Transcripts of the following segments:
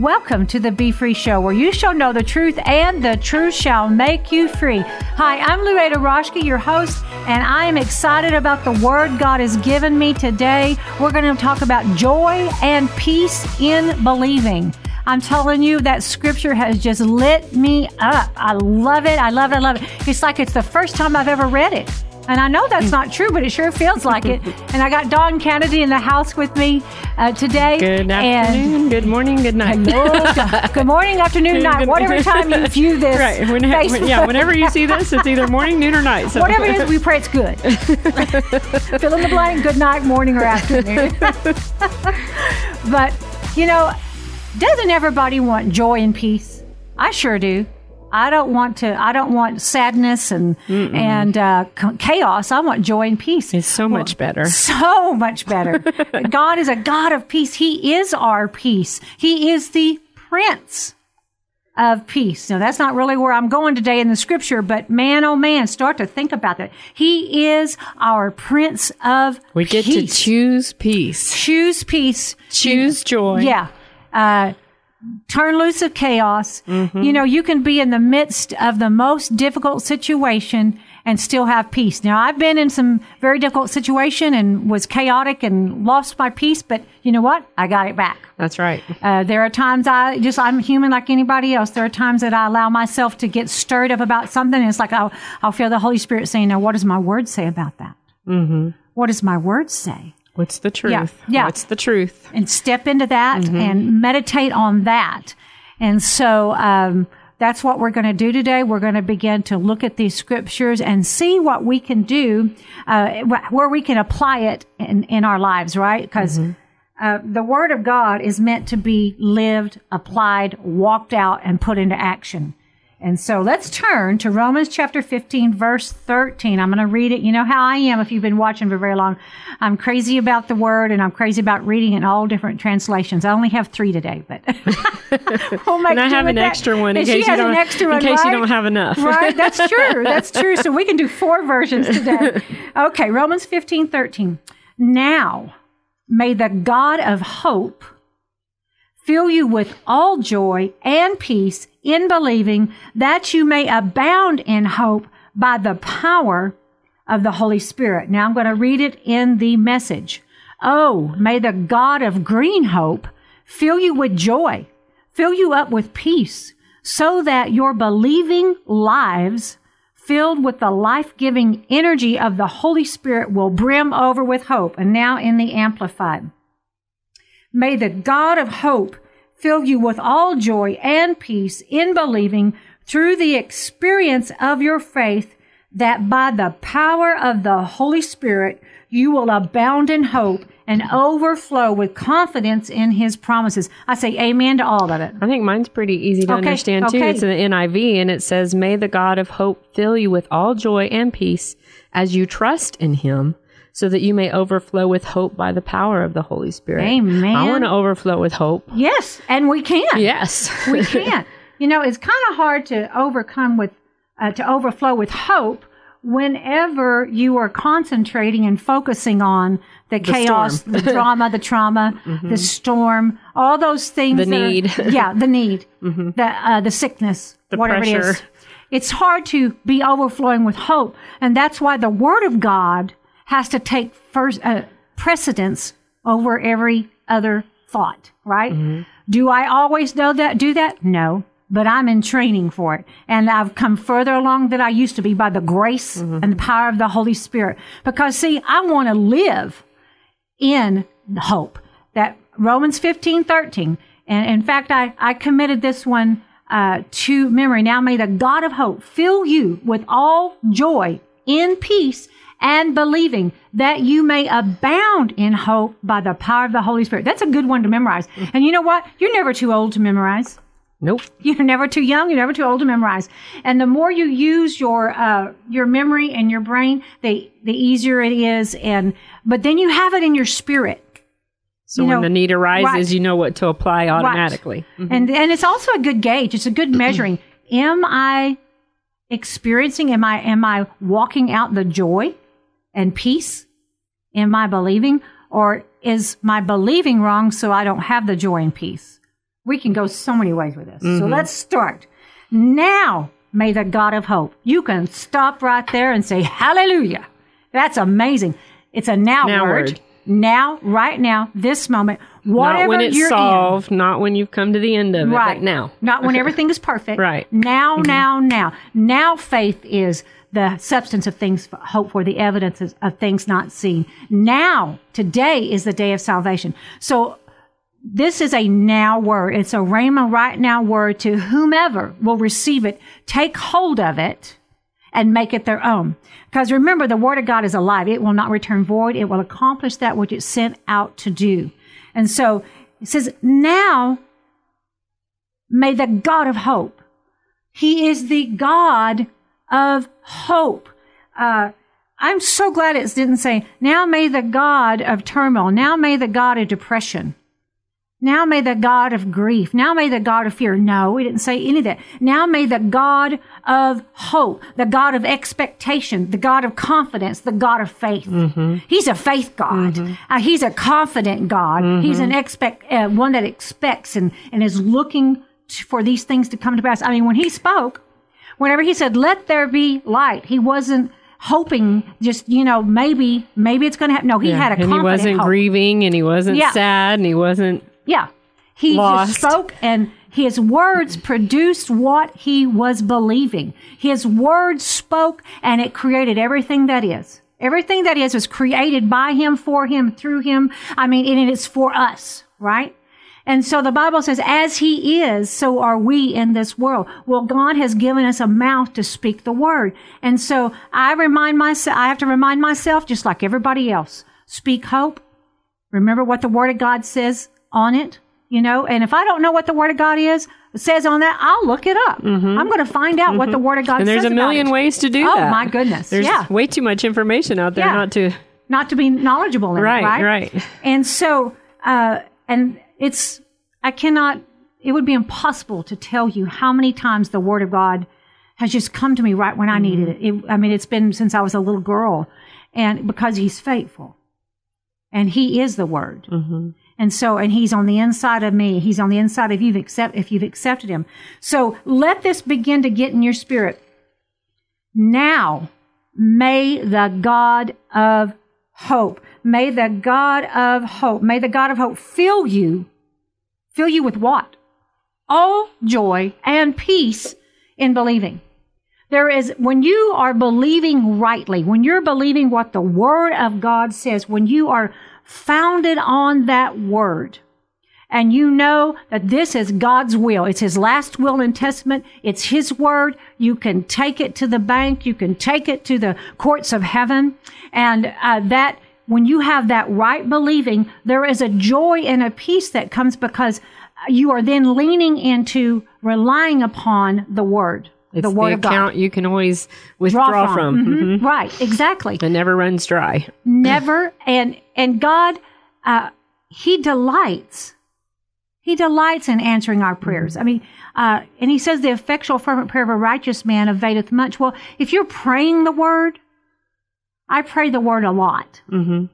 Welcome to the Be Free Show, where you shall know the truth and the truth shall make you free. Hi, I'm Louada Raschke, your host, and I am excited about the word God has given me today. We're going to talk about joy and peace in believing. I'm telling you, that scripture has just lit me up. I love it. I love it. I love it. It's like it's the first time I've ever read it. And I know that's not true, but it sure feels like it. And I got Dawn Kennedy in the house with me uh, today. Good afternoon, and good morning, good night. Hello, good morning, afternoon, night, whatever time you view this. Right. When, when, yeah, whenever you see this, it's either morning, noon, or night. So. Whatever it is, we pray it's good. Fill in the blank, good night, morning, or afternoon. but, you know, doesn't everybody want joy and peace? I sure do. I don't want to. I don't want sadness and Mm-mm. and uh, chaos. I want joy and peace. It's so well, much better. So much better. God is a God of peace. He is our peace. He is the Prince of peace. Now that's not really where I'm going today in the scripture, but man, oh man, start to think about that. He is our Prince of. We get peace. to choose peace. Choose peace. Choose joy. Yeah. Uh, turn loose of chaos. Mm-hmm. You know, you can be in the midst of the most difficult situation and still have peace. Now, I've been in some very difficult situation and was chaotic and lost my peace, but you know what? I got it back. That's right. Uh, there are times I just, I'm human like anybody else. There are times that I allow myself to get stirred up about something. And it's like I'll, I'll feel the Holy Spirit saying, now, what does my word say about that? Mm-hmm. What does my word say? What's the truth? Yeah. yeah. What's the truth? And step into that mm-hmm. and meditate on that. And so, um, that's what we're going to do today. We're going to begin to look at these scriptures and see what we can do, uh, where we can apply it in, in our lives, right? Because mm-hmm. uh, the Word of God is meant to be lived, applied, walked out, and put into action. And so let's turn to Romans chapter 15, verse 13. I'm going to read it. You know how I am if you've been watching for very long. I'm crazy about the word and I'm crazy about reading in all different translations. I only have three today, but we'll and I have an that. extra one in case, you don't, in one, case right? you don't have enough. right, that's true. That's true. So we can do four versions today. Okay, Romans 15, 13. Now may the God of hope fill you with all joy and peace in believing that you may abound in hope by the power of the Holy Spirit. Now I'm going to read it in the message. Oh, may the God of green hope fill you with joy, fill you up with peace, so that your believing lives filled with the life-giving energy of the Holy Spirit will brim over with hope. And now in the Amplified. May the God of hope fill you with all joy and peace in believing through the experience of your faith that by the power of the Holy Spirit, you will abound in hope and overflow with confidence in his promises. I say amen to all of it. I think mine's pretty easy to okay, understand too. Okay. It's in the NIV and it says, May the God of hope fill you with all joy and peace as you trust in him so that you may overflow with hope by the power of the Holy Spirit. Amen. I want to overflow with hope. Yes, and we can. Yes, we can. You know, it's kind of hard to overcome with, uh, to overflow with hope whenever you are concentrating and focusing on the, the chaos, the drama, the trauma, mm-hmm. the storm, all those things. The need. Are, yeah, the need, mm-hmm. the uh, the sickness, the whatever pressure. it is. It's hard to be overflowing with hope, and that's why the Word of God has to take first uh, precedence over every other thought, right? Mm-hmm. Do I always know that do that? No, but I'm in training for it, and I've come further along than I used to be by the grace mm-hmm. and the power of the Holy Spirit. Because see, I want to live in hope. That Romans 15, 13. And in fact, I, I committed this one uh, to memory. Now may the God of hope fill you with all joy in peace and believing that you may abound in hope by the power of the Holy Spirit. That's a good one to memorize. And you know what? You're never too old to memorize. Nope. You're never too young. You're never too old to memorize. And the more you use your uh, your memory and your brain, the the easier it is. And but then you have it in your spirit. So you when know, the need arises, right. you know what to apply automatically. Right. Mm-hmm. And and it's also a good gauge. It's a good measuring. am I experiencing? Am I am I walking out the joy? And peace in my believing? Or is my believing wrong so I don't have the joy and peace? We can go so many ways with this. So mm-hmm. let's start. Now, may the God of hope. You can stop right there and say, Hallelujah. That's amazing. It's a now, Now word. word. Now, right now, this moment, whatever not when it's you're in. solved, not when you've come to the end of it, Right. now. Not when everything is perfect. Right. Now, mm-hmm. now, now. Now faith is the substance of things hoped for, the evidence of- things not seen. Now, today is the day of salvation. So this is a now word. It's a Rhema right now word to whomever will receive it, take hold of it, and make it their own. Because remember, the word of God is alive. It will not return void. It will accomplish that which it's sent out to do. And so it says, now may the God of hope. He is the God of hope. Uh, I'm so glad it didn't say, now may the God of turmoil, now may the God of depression. Now may the God of grief. Now may the God of fear. No, we didn't say any of that. Now may the God of hope, the God of expectation, the God of confidence, the God of faith. He's a faith God. Uh, he's a confident God. He's an expect, uh, one that expects and, and is looking for these things to come to pass. I mean, when he spoke, whenever he said, let there be light, he wasn't hoping just, you know, maybe, maybe it's going to happen. No, he had a and he wasn't hope. grieving and he wasn't Yeah. sad and he wasn't Yeah. He Lost. just spoke and his words produced what he was believing. His words spoke and it created everything that is. Everything that is was created by him, for him, through him. I mean, and it is for us, right? And so the Bible says, as he is, so are we in this world. Well, God has given us a mouth to speak the word. And so I remind myself, I have to remind myself, just like everybody else, speak hope, Remember what the Word of God says on it, you know? And if I don't know what the Word of God is, says on that, I'll look it up. I'm going to find out what the Word of God Mm-hmm. and there's a million ways to do Oh, that. Oh my goodness. There's Yeah. way too much information out there Yeah. not to Not to be knowledgeable in Right, it, right? right. And so, uh, and it's, I cannot, it would be impossible to tell you how many times the Word of God has just come to me right when I mm-hmm. needed it. it. I mean, it's been since I was a little girl, and because He's faithful, and He is the Word. Mm-hmm. And so, and he's on the inside of me. He's on the inside of you accept, if you've accepted him. So let this begin to get in your spirit. Now, may the God of hope, may the God of hope, may the God of hope fill you, fill you with what? All joy and peace in believing. There is, when you are believing rightly, when you're believing what the Word of God says, when you are founded on that Word, and you know that this is God's will. It's His last will and testament. It's His word. You can take it to the bank. You can take it to the courts of heaven. And uh, that, when you have that right believing, there is a joy and a peace that comes because you are then leaning into relying upon the word, it's the the, word of God. account you can always Draw withdraw from. Mhm. Right, exactly. It never runs dry. never and and god uh he delights he delights in answering our prayers i mean uh and he says the effectual fervent prayer of a righteous man availeth much well if you're praying the word i pray the word a lot hmm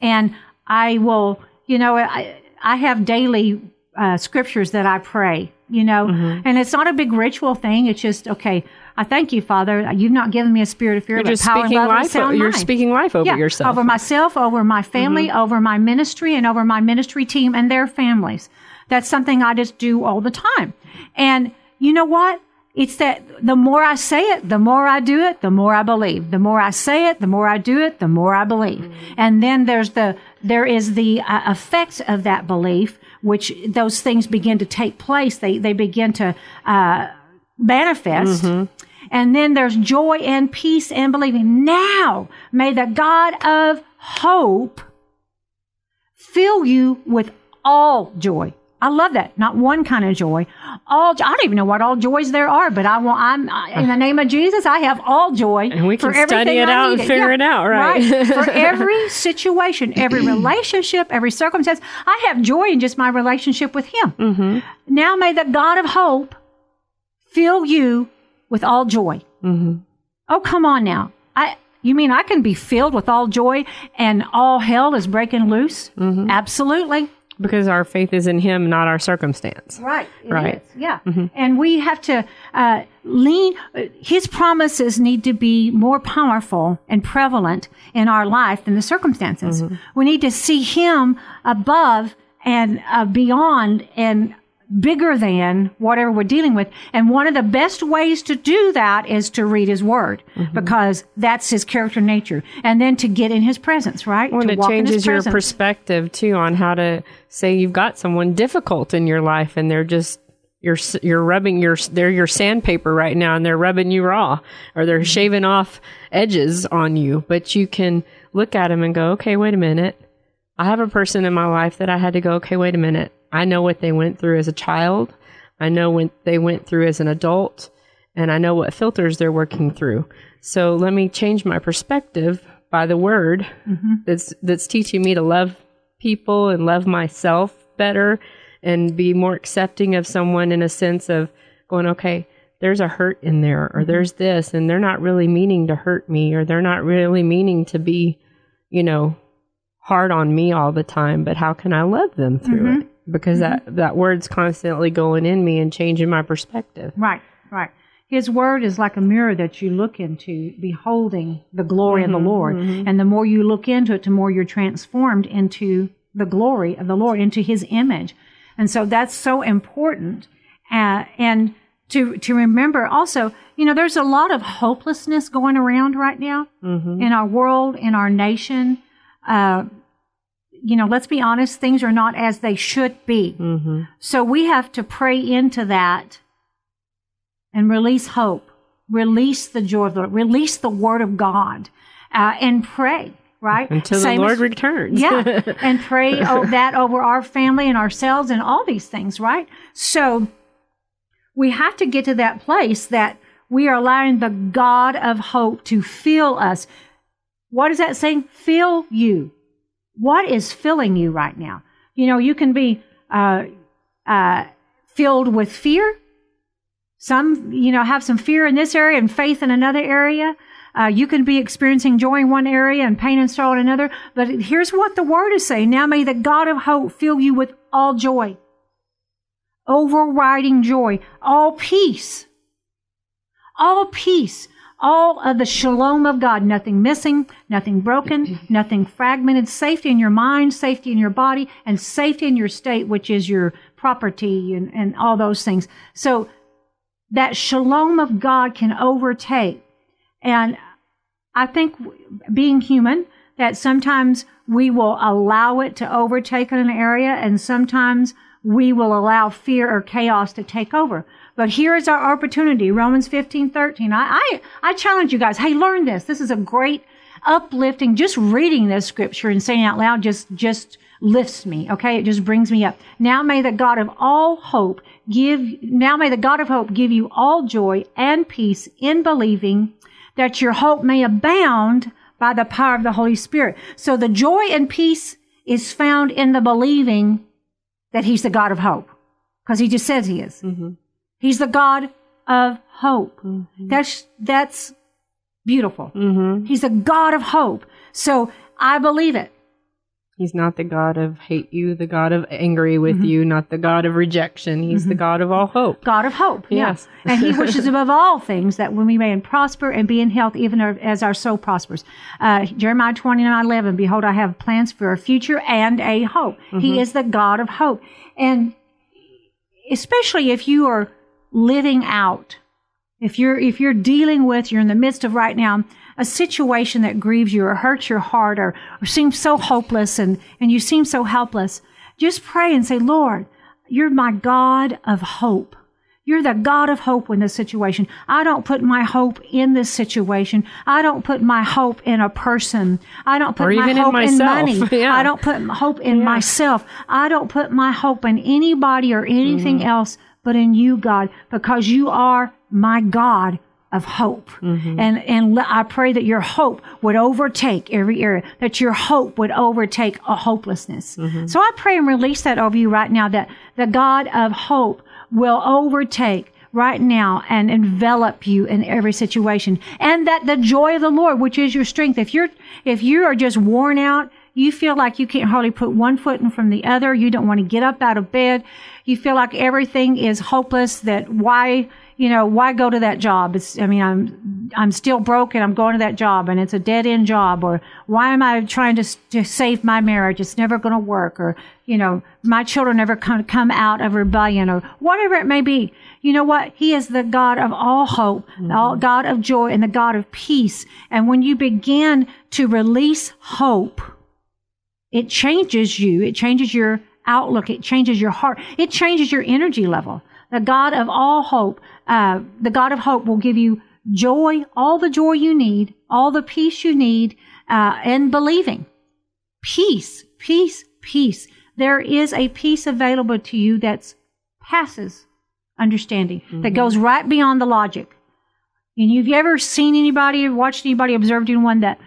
and i will you know i i have daily uh, scriptures that i pray you know and it's not a big ritual thing it's just okay i thank you father you've not given me a spirit of fear You're but just power speaking and love and life. sound You're mind. speaking life over Yeah, yourself. over myself, over my family, over my ministry, and over my ministry team and their families. That's something I just do all the time. And you know what? It's that the more I say it, the more I do it, the more I believe. The more I say it, the more I do it, the more I believe. And then there's the there is the uh, effects of that belief, which those things begin to take place. They they begin to uh, manifest. And then there's joy and peace and believing. Now may the God of hope fill you with all joy. I love that. Not one kind of joy. All I don't even know what all joys there are, but I want. I'm I- in the name of Jesus. I have all joy, And we for can study it I out and need figure it out, right? for every situation, every relationship, every circumstance, I have joy in just my relationship with Him. Mm-hmm. Now may the God of hope fill you with all joy. Mm-hmm. Oh, come on now. I, you mean I can be filled with all joy and all hell is breaking loose? Mm-hmm. Absolutely. Because our faith is in Him, not our circumstance. Right. right. Is. Yeah. Mm-hmm. And we have to uh, lean. His promises need to be more powerful and prevalent in our life than the circumstances. Mm-hmm. We need to see Him above and uh, beyond and bigger than whatever we're dealing with. And one of the best ways to do that is to read his word mm-hmm. because that's his character nature. And then to get in his presence, right? Well, it changes your perspective too on how to say you've got someone difficult in your life and they're just you're you're rubbing your they're your sandpaper right now and they're rubbing you raw or they're mm-hmm. shaving off edges on you but you can look at them and go okay wait a minute i have a person in my life that i had to go okay wait a minute I know what they went through as a child. I know what they went through as an adult, and I know what filters they're working through. So let me change my perspective by the word mm-hmm. that's that's teaching me to love people and love myself better and be more accepting of someone in a sense of going, okay, there's a hurt in there, or mm-hmm. there's this, and they're not really meaning to hurt me, or they're not really meaning to be, you know, hard on me all the time, but how can I love them through mm-hmm. it? Because mm-hmm. that that word's constantly going in me and changing my perspective. Right, right. His word is like a mirror that you look into, beholding the glory mm-hmm, of the mm-hmm, Lord. Mm-hmm. And the more you look into it, the more you're transformed into the glory of the Lord, into His image. And so that's so important. Uh, and to to remember also, you know, there's a lot of hopelessness going around right now mm-hmm. in our world, in our nation. Uh, you know, let's be honest, things are not as they should be. Mm-hmm. So we have to pray into that and release hope, release the joy of the Lord, release the word of God, uh, and pray. Right until Same the Lord as, returns. yeah, and pray oh, that over our family and ourselves and all these things. Right. So we have to get to that place that we are allowing the God of hope to fill us. What is that saying? Fill you what is filling you right now? You know, you can be uh, uh, filled with fear. Some, you know, have some fear in this area and faith in another area. Uh, you can be experiencing joy in one area and pain and sorrow in another. But here's what the word is saying. Now may the God of hope fill you with all joy, overriding joy, all peace, all peace all of the shalom of God, nothing missing, nothing broken, nothing fragmented, safety in your mind, safety in your body, and safety in your state, which is your property and, and all those things. So that shalom of God can overtake. And I think being human, that sometimes we will allow it to overtake in an area and sometimes we will allow fear or chaos to take over. But here is our opportunity, Romans 15, 13. I, I, I challenge you guys, hey, learn this. This is a great uplifting, just reading this scripture and saying out loud just, just lifts me. Okay. It just brings me up. Now may the God of all hope give, now may the God of hope give you all joy and peace in believing that your hope may abound by the power of the Holy Spirit. So the joy and peace is found in the believing that he's the God of hope because he just says he is. Mm-hmm. He's the God of hope. Mm-hmm. That's, that's beautiful. Mm-hmm. He's the God of hope. So I believe it. He's not the God of hate you, the God of angry with mm-hmm. you, not the God of rejection. He's the mm-hmm. God of all hope. God of hope. Yes. Yeah. and he wishes above all things that when we may prosper and be in health, even as our soul prospers. Uh, Jeremiah 29 11, behold, I have plans for a future and a hope. He mm-hmm. is the God of hope. And especially if you are living out. If you're, if you're dealing with, you're in the midst of right now, a situation that grieves you or hurts your heart or, or seems so hopeless and, and you seem so helpless, just pray and say, Lord, you're my God of hope. You're the God of hope in this situation. I don't put my hope in this situation. I don't put my hope in a person. I don't put my hope in, in money. yeah. I don't put hope in yeah. myself. I don't put my hope in anybody or anything mm-hmm. else but in you, God, because you are my God of hope. Mm-hmm. And, and I pray that your hope would overtake every area, that your hope would overtake a hopelessness. Mm-hmm. So I pray and release that over you right now, that the God of hope will overtake right now and envelop you in every situation. And that the joy of the Lord, which is your strength, if you're, if you are just worn out, you feel like you can't hardly put one foot in from the other. You don't want to get up out of bed. You feel like everything is hopeless. That why, you know, why go to that job? It's, I mean, I'm, I'm still broke and I'm going to that job and it's a dead end job. Or why am I trying to, to save my marriage? It's never going to work. Or, you know, my children never come, come out of rebellion or whatever it may be. You know what? He is the God of all hope, mm-hmm. all God of joy and the God of peace. And when you begin to release hope, it changes you. It changes your outlook. It changes your heart. It changes your energy level. The God of all hope, uh, the God of hope will give you joy, all the joy you need, all the peace you need, uh, and believing. Peace, peace, peace. There is a peace available to you that passes understanding, mm-hmm. that goes right beyond the logic. And you've ever seen anybody, watched anybody, observed anyone that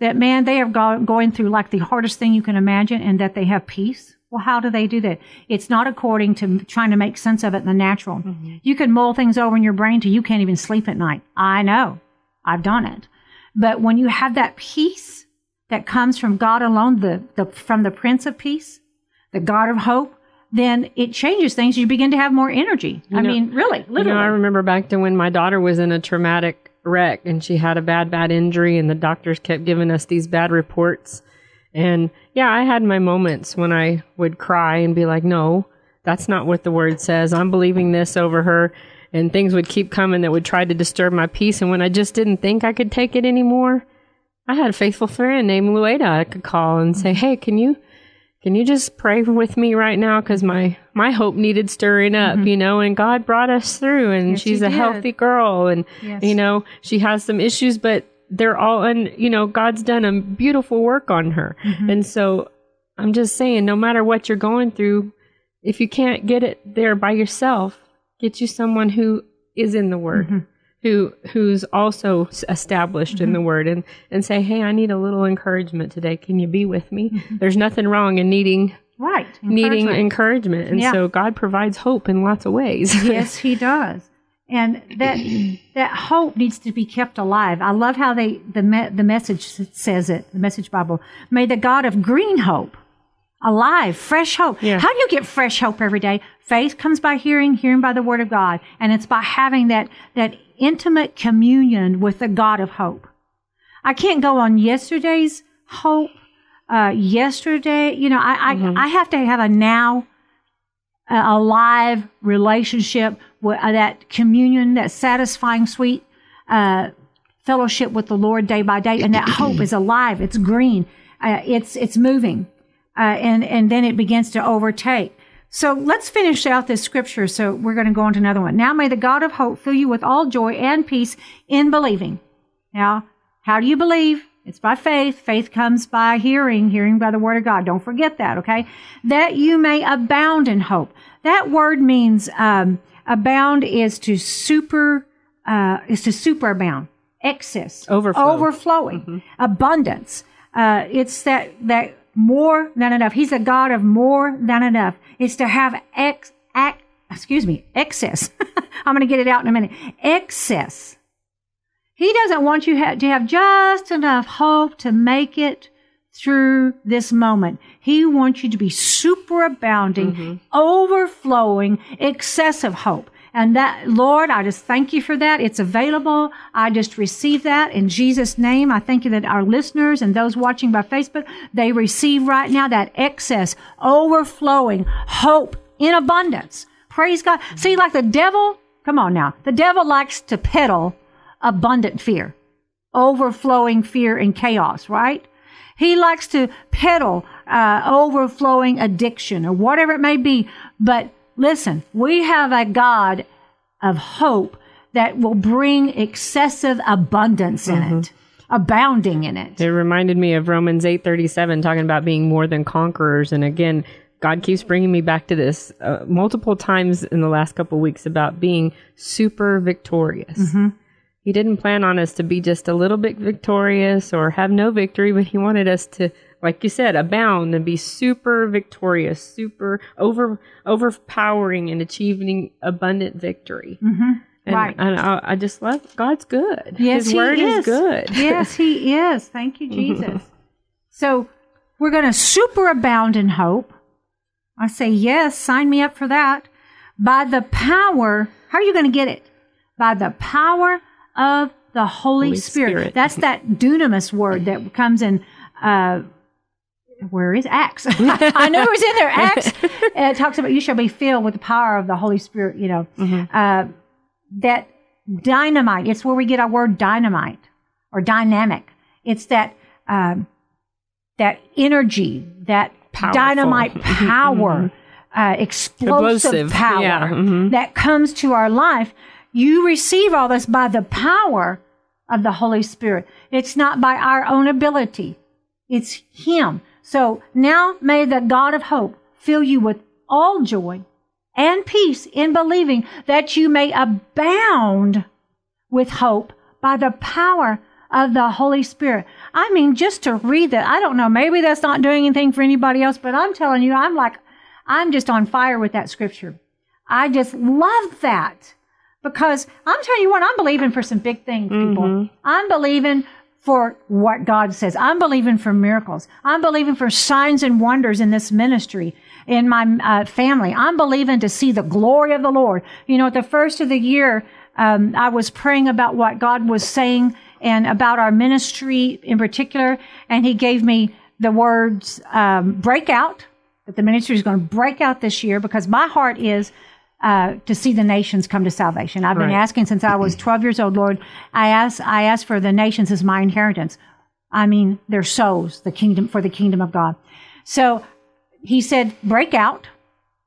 that man they are go- going through like the hardest thing you can imagine and that they have peace well how do they do that it's not according to trying to make sense of it in the natural mm-hmm. you can mull things over in your brain till you can't even sleep at night i know i've done it but when you have that peace that comes from god alone the, the from the prince of peace the god of hope then it changes things. You begin to have more energy. You I know, mean, really, literally. You know, I remember back to when my daughter was in a traumatic wreck and she had a bad, bad injury, and the doctors kept giving us these bad reports. And yeah, I had my moments when I would cry and be like, no, that's not what the word says. I'm believing this over her. And things would keep coming that would try to disturb my peace. And when I just didn't think I could take it anymore, I had a faithful friend named Louada I could call and say, hey, can you can you just pray with me right now because my my hope needed stirring up mm-hmm. you know and god brought us through and yes, she's a did. healthy girl and yes. you know she has some issues but they're all and you know god's done a beautiful work on her mm-hmm. and so i'm just saying no matter what you're going through if you can't get it there by yourself get you someone who is in the word mm-hmm who who's also established mm-hmm. in the mm-hmm. word and and say hey i need a little encouragement today can you be with me mm-hmm. there's nothing wrong in needing right needing encouragement and yeah. so god provides hope in lots of ways yes he does and that that hope needs to be kept alive i love how they the me, the message says it the message bible may the god of green hope alive, fresh hope. Yeah. How do you get fresh hope every day? Faith comes by hearing, hearing by the word of God. And it's by having that, that intimate communion with the God of hope. I can't go on yesterday's hope. Uh, yesterday, you know, I, mm-hmm. I, I, have to have a now, uh, alive relationship with uh, that communion, that satisfying, sweet, uh, fellowship with the Lord day by day. And that hope is alive. It's green. Uh, it's, it's moving. Uh, and, and then it begins to overtake. So let's finish out this scripture. So we're going to go on to another one. Now may the God of hope fill you with all joy and peace in believing. Now, how do you believe? It's by faith. Faith comes by hearing, hearing by the word of God. Don't forget that, okay? That you may abound in hope. That word means um, abound is to super uh, is to superabound, excess, Overflow. overflowing, mm-hmm. abundance. Uh, it's that that more than enough. He's a God of more than enough. It's to have ex, ac, excuse me, excess. I'm going to get it out in a minute. Excess. He doesn't want you to have just enough hope to make it through this moment. He wants you to be superabounding, mm-hmm. overflowing, excessive hope. And that, Lord, I just thank you for that. It's available. I just receive that in Jesus' name. I thank you that our listeners and those watching by Facebook, they receive right now that excess, overflowing hope in abundance. Praise God. See, like the devil, come on now, the devil likes to peddle abundant fear, overflowing fear and chaos, right? He likes to peddle uh, overflowing addiction or whatever it may be. But Listen, we have a God of hope that will bring excessive abundance in mm-hmm. it abounding in it. It reminded me of Romans 8:37 talking about being more than conquerors and again God keeps bringing me back to this uh, multiple times in the last couple weeks about being super victorious. Mm-hmm. He didn't plan on us to be just a little bit victorious or have no victory, but he wanted us to like you said, abound and be super victorious, super over overpowering and achieving abundant victory. Mm-hmm. And, right. And I, I, just love God's good. Yes, His word is. is good. yes, He is. Thank you, Jesus. so We're going to superabound in hope. I say, yes, sign me up for that. By the power, how are you going to get it? By the power of the Holy, Holy Spirit. Spirit. That's that dunamis word that comes in, uh, where is Acts? I know it was in there. Acts. it talks about you shall be filled with the power of the Holy Spirit. You know, mm-hmm. uh, that dynamite. It's where we get our word dynamite or dynamic. It's that um, that energy, that Powerful. dynamite mm-hmm. power, mm-hmm. uh, explosive, explosive, power yeah. mm-hmm. that comes to our life. You receive all this by the power of the Holy Spirit. It's not by our own ability. It's Him. So now may the God of hope fill you with all joy and peace in believing that you may abound with hope by the power of the Holy Spirit. I mean, just to read that, I don't know, maybe that's not doing anything for anybody else, but I'm telling you, I'm like, I'm just on fire with that scripture. I just love that because I'm telling you what, I'm believing for some big things, people. Mm-hmm. I'm believing for what God says. I'm believing for miracles. I'm believing for signs and wonders in this ministry, in my uh, family. I'm believing to see the glory of the Lord. You know, at the first of the year, um, I was praying about what God was saying and about our ministry in particular, and He gave me the words um, breakout, that the ministry is going to break out this year because my heart is uh, to see the nations come to salvation. I've right. been asking since I was 12 years old, Lord. I ask, I ask for the nations as my inheritance. I mean, their souls, the kingdom for the kingdom of God. So he said, break out.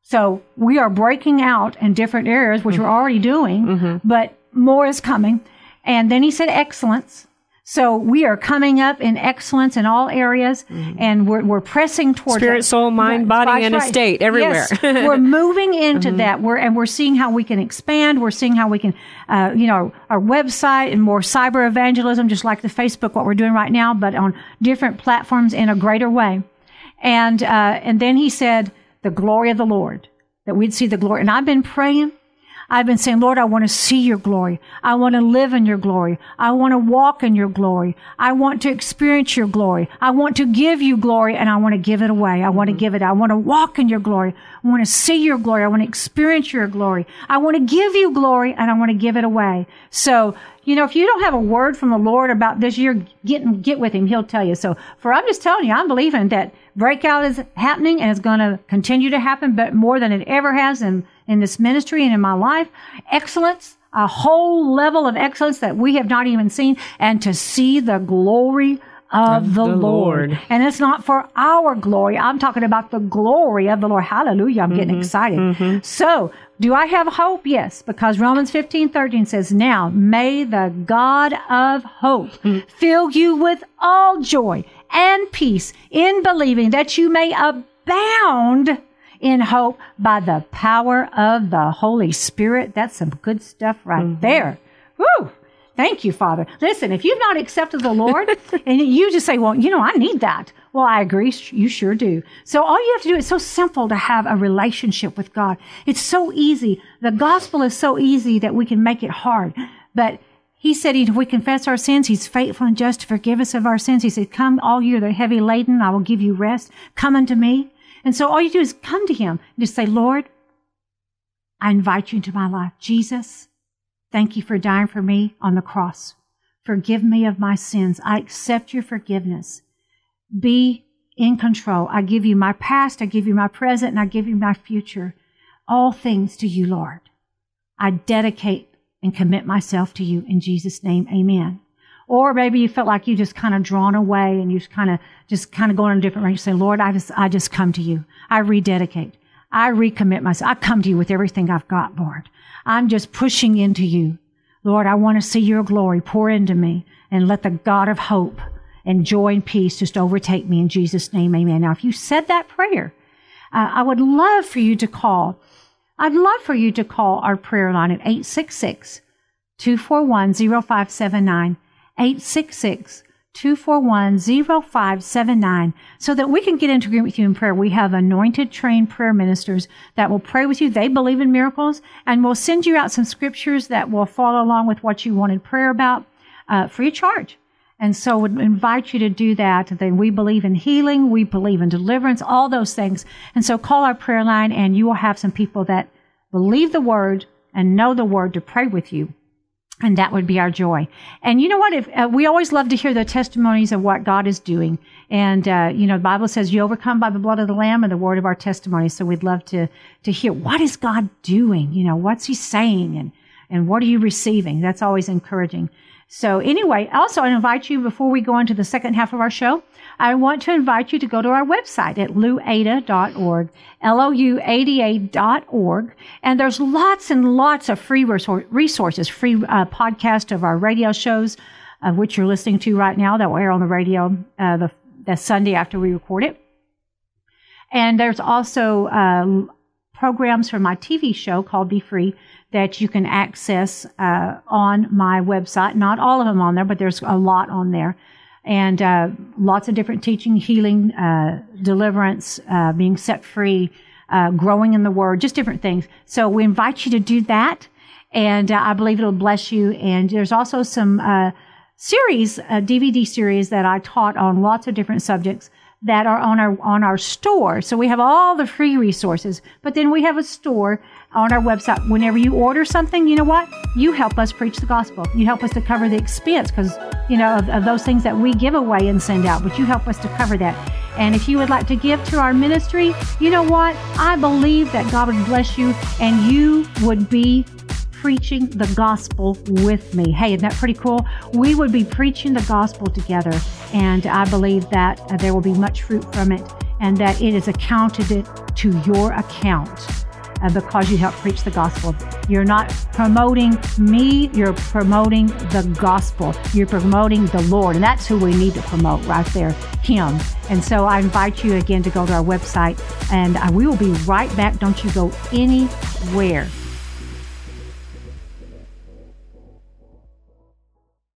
So we are breaking out in different areas, which mm-hmm. we're already doing, mm-hmm. but more is coming. And then he said excellence. So we are coming up in excellence in all areas, mm-hmm. and we're, we're pressing towards spirit, that. soul, mind, body, right, and estate everywhere. Yes, we're moving into mm-hmm. that. We're and we're seeing how we can expand. We're seeing how we can, uh, you know, our website and more cyber evangelism, just like the Facebook, what we're doing right now, but on different platforms in a greater way. And uh, and then he said, the glory of the Lord, that we'd see the glory. And I've been praying I've been saying, Lord, I want to see your glory. I want to live in your glory. I want to walk in your glory. I want to experience your glory. I want to give you glory and I want to give it away. I want to give it. I want to walk in your glory. I want to see your glory. I want to experience your glory. I want to give you glory and I want to give it away. So, you know, if you don't have a word from the Lord about this year, get, get with him. He'll tell you. So for, I'm just telling you, I'm believing that breakout is happening and it's going to continue to happen, but more than it ever has in in this ministry and in my life. Excellence, a whole level of excellence that we have not even seen, and to see the glory of, of the, the Lord. Lord. And it's not for our glory. I'm talking about the glory of the Lord. Hallelujah. I'm mm-hmm. getting excited. Mm-hmm. So, do I have hope? Yes, because Romans 15, 13 says, Now may the God of hope mm-hmm. fill you with all joy and peace in believing that you may abound in hope by the power of the Holy Spirit. That's some good stuff right mm-hmm. there. Woo! Thank you, Father. Listen, if you've not accepted the Lord and you just say, well, you know, I need that. Well, I agree. You sure do. So all you have to do is so simple to have a relationship with God. It's so easy. The gospel is so easy that we can make it hard. But he said, if we confess our sins, he's faithful and just to forgive us of our sins. He said, come all you that are heavy laden, I will give you rest. Come unto me. And so all you do is come to him and just say, Lord, I invite you into my life. Jesus, thank you for dying for me on the cross. Forgive me of my sins. I accept your forgiveness. Be in control. I give you my past, I give you my present, and I give you my future. All things to you, Lord. I dedicate and commit myself to you in Jesus' name. Amen. Or maybe you felt like you just kind of drawn away and you just kind of just kind of going in a different range. Say, Lord, I just I just come to you. I rededicate. I recommit myself. I come to you with everything I've got, Lord. I'm just pushing into you. Lord, I want to see your glory pour into me and let the God of hope and joy and peace just overtake me in Jesus' name. Amen. Now, if you said that prayer, uh, I would love for you to call. I'd love for you to call our prayer line at 866 241 0579. 866 241 0579 so that we can get into agreement with you in prayer. We have anointed, trained prayer ministers that will pray with you. They believe in miracles and will send you out some scriptures that will follow along with what you wanted prayer about uh, free of charge. And so would invite you to do that. Then we believe in healing. We believe in deliverance, all those things. And so call our prayer line and you will have some people that believe the word and know the word to pray with you. And that would be our joy. And you know what? If uh, we always love to hear the testimonies of what God is doing. And, uh, you know, the Bible says you overcome by the blood of the Lamb and the word of our testimony. So we'd love to, to hear what is God doing? You know, what's he saying? And, and what are you receiving? That's always encouraging. So anyway, also I invite you before we go into the second half of our show, I want to invite you to go to our website at louada.org, L-O-U-A-D-A.org. And there's lots and lots of free resources, free uh, podcast of our radio shows, of which you're listening to right now that will air on the radio uh, the, the Sunday after we record it. And there's also uh, programs from my TV show called Be Free that you can access uh, on my website. Not all of them on there, but there's a lot on there. And uh, lots of different teaching, healing, uh, deliverance, uh, being set free, uh, growing in the Word, just different things. So we invite you to do that. And uh, I believe it'll bless you. And there's also some series, a DVD series that I taught on lots of different subjects that are on our on our store. So we have all the free resources, but then we have a store on our website. Whenever you order something, you know what? You help us preach the gospel. You help us to cover the expense because you know of, of those things that we give away and send out. But you help us to cover that. And if you would like to give to our ministry, you know what? I believe that God would bless you and you would be preaching the gospel with me. Hey, isn't that pretty cool? We would be preaching the gospel together, and I believe that uh, there will be much fruit from it and that it is accounted to your account uh, because you help preach the gospel. You're not promoting me, you're promoting the gospel. You're promoting the Lord, and that's who we need to promote right there, Him. And so I invite you again to go to our website, and uh, we will be right back. Don't you go anywhere.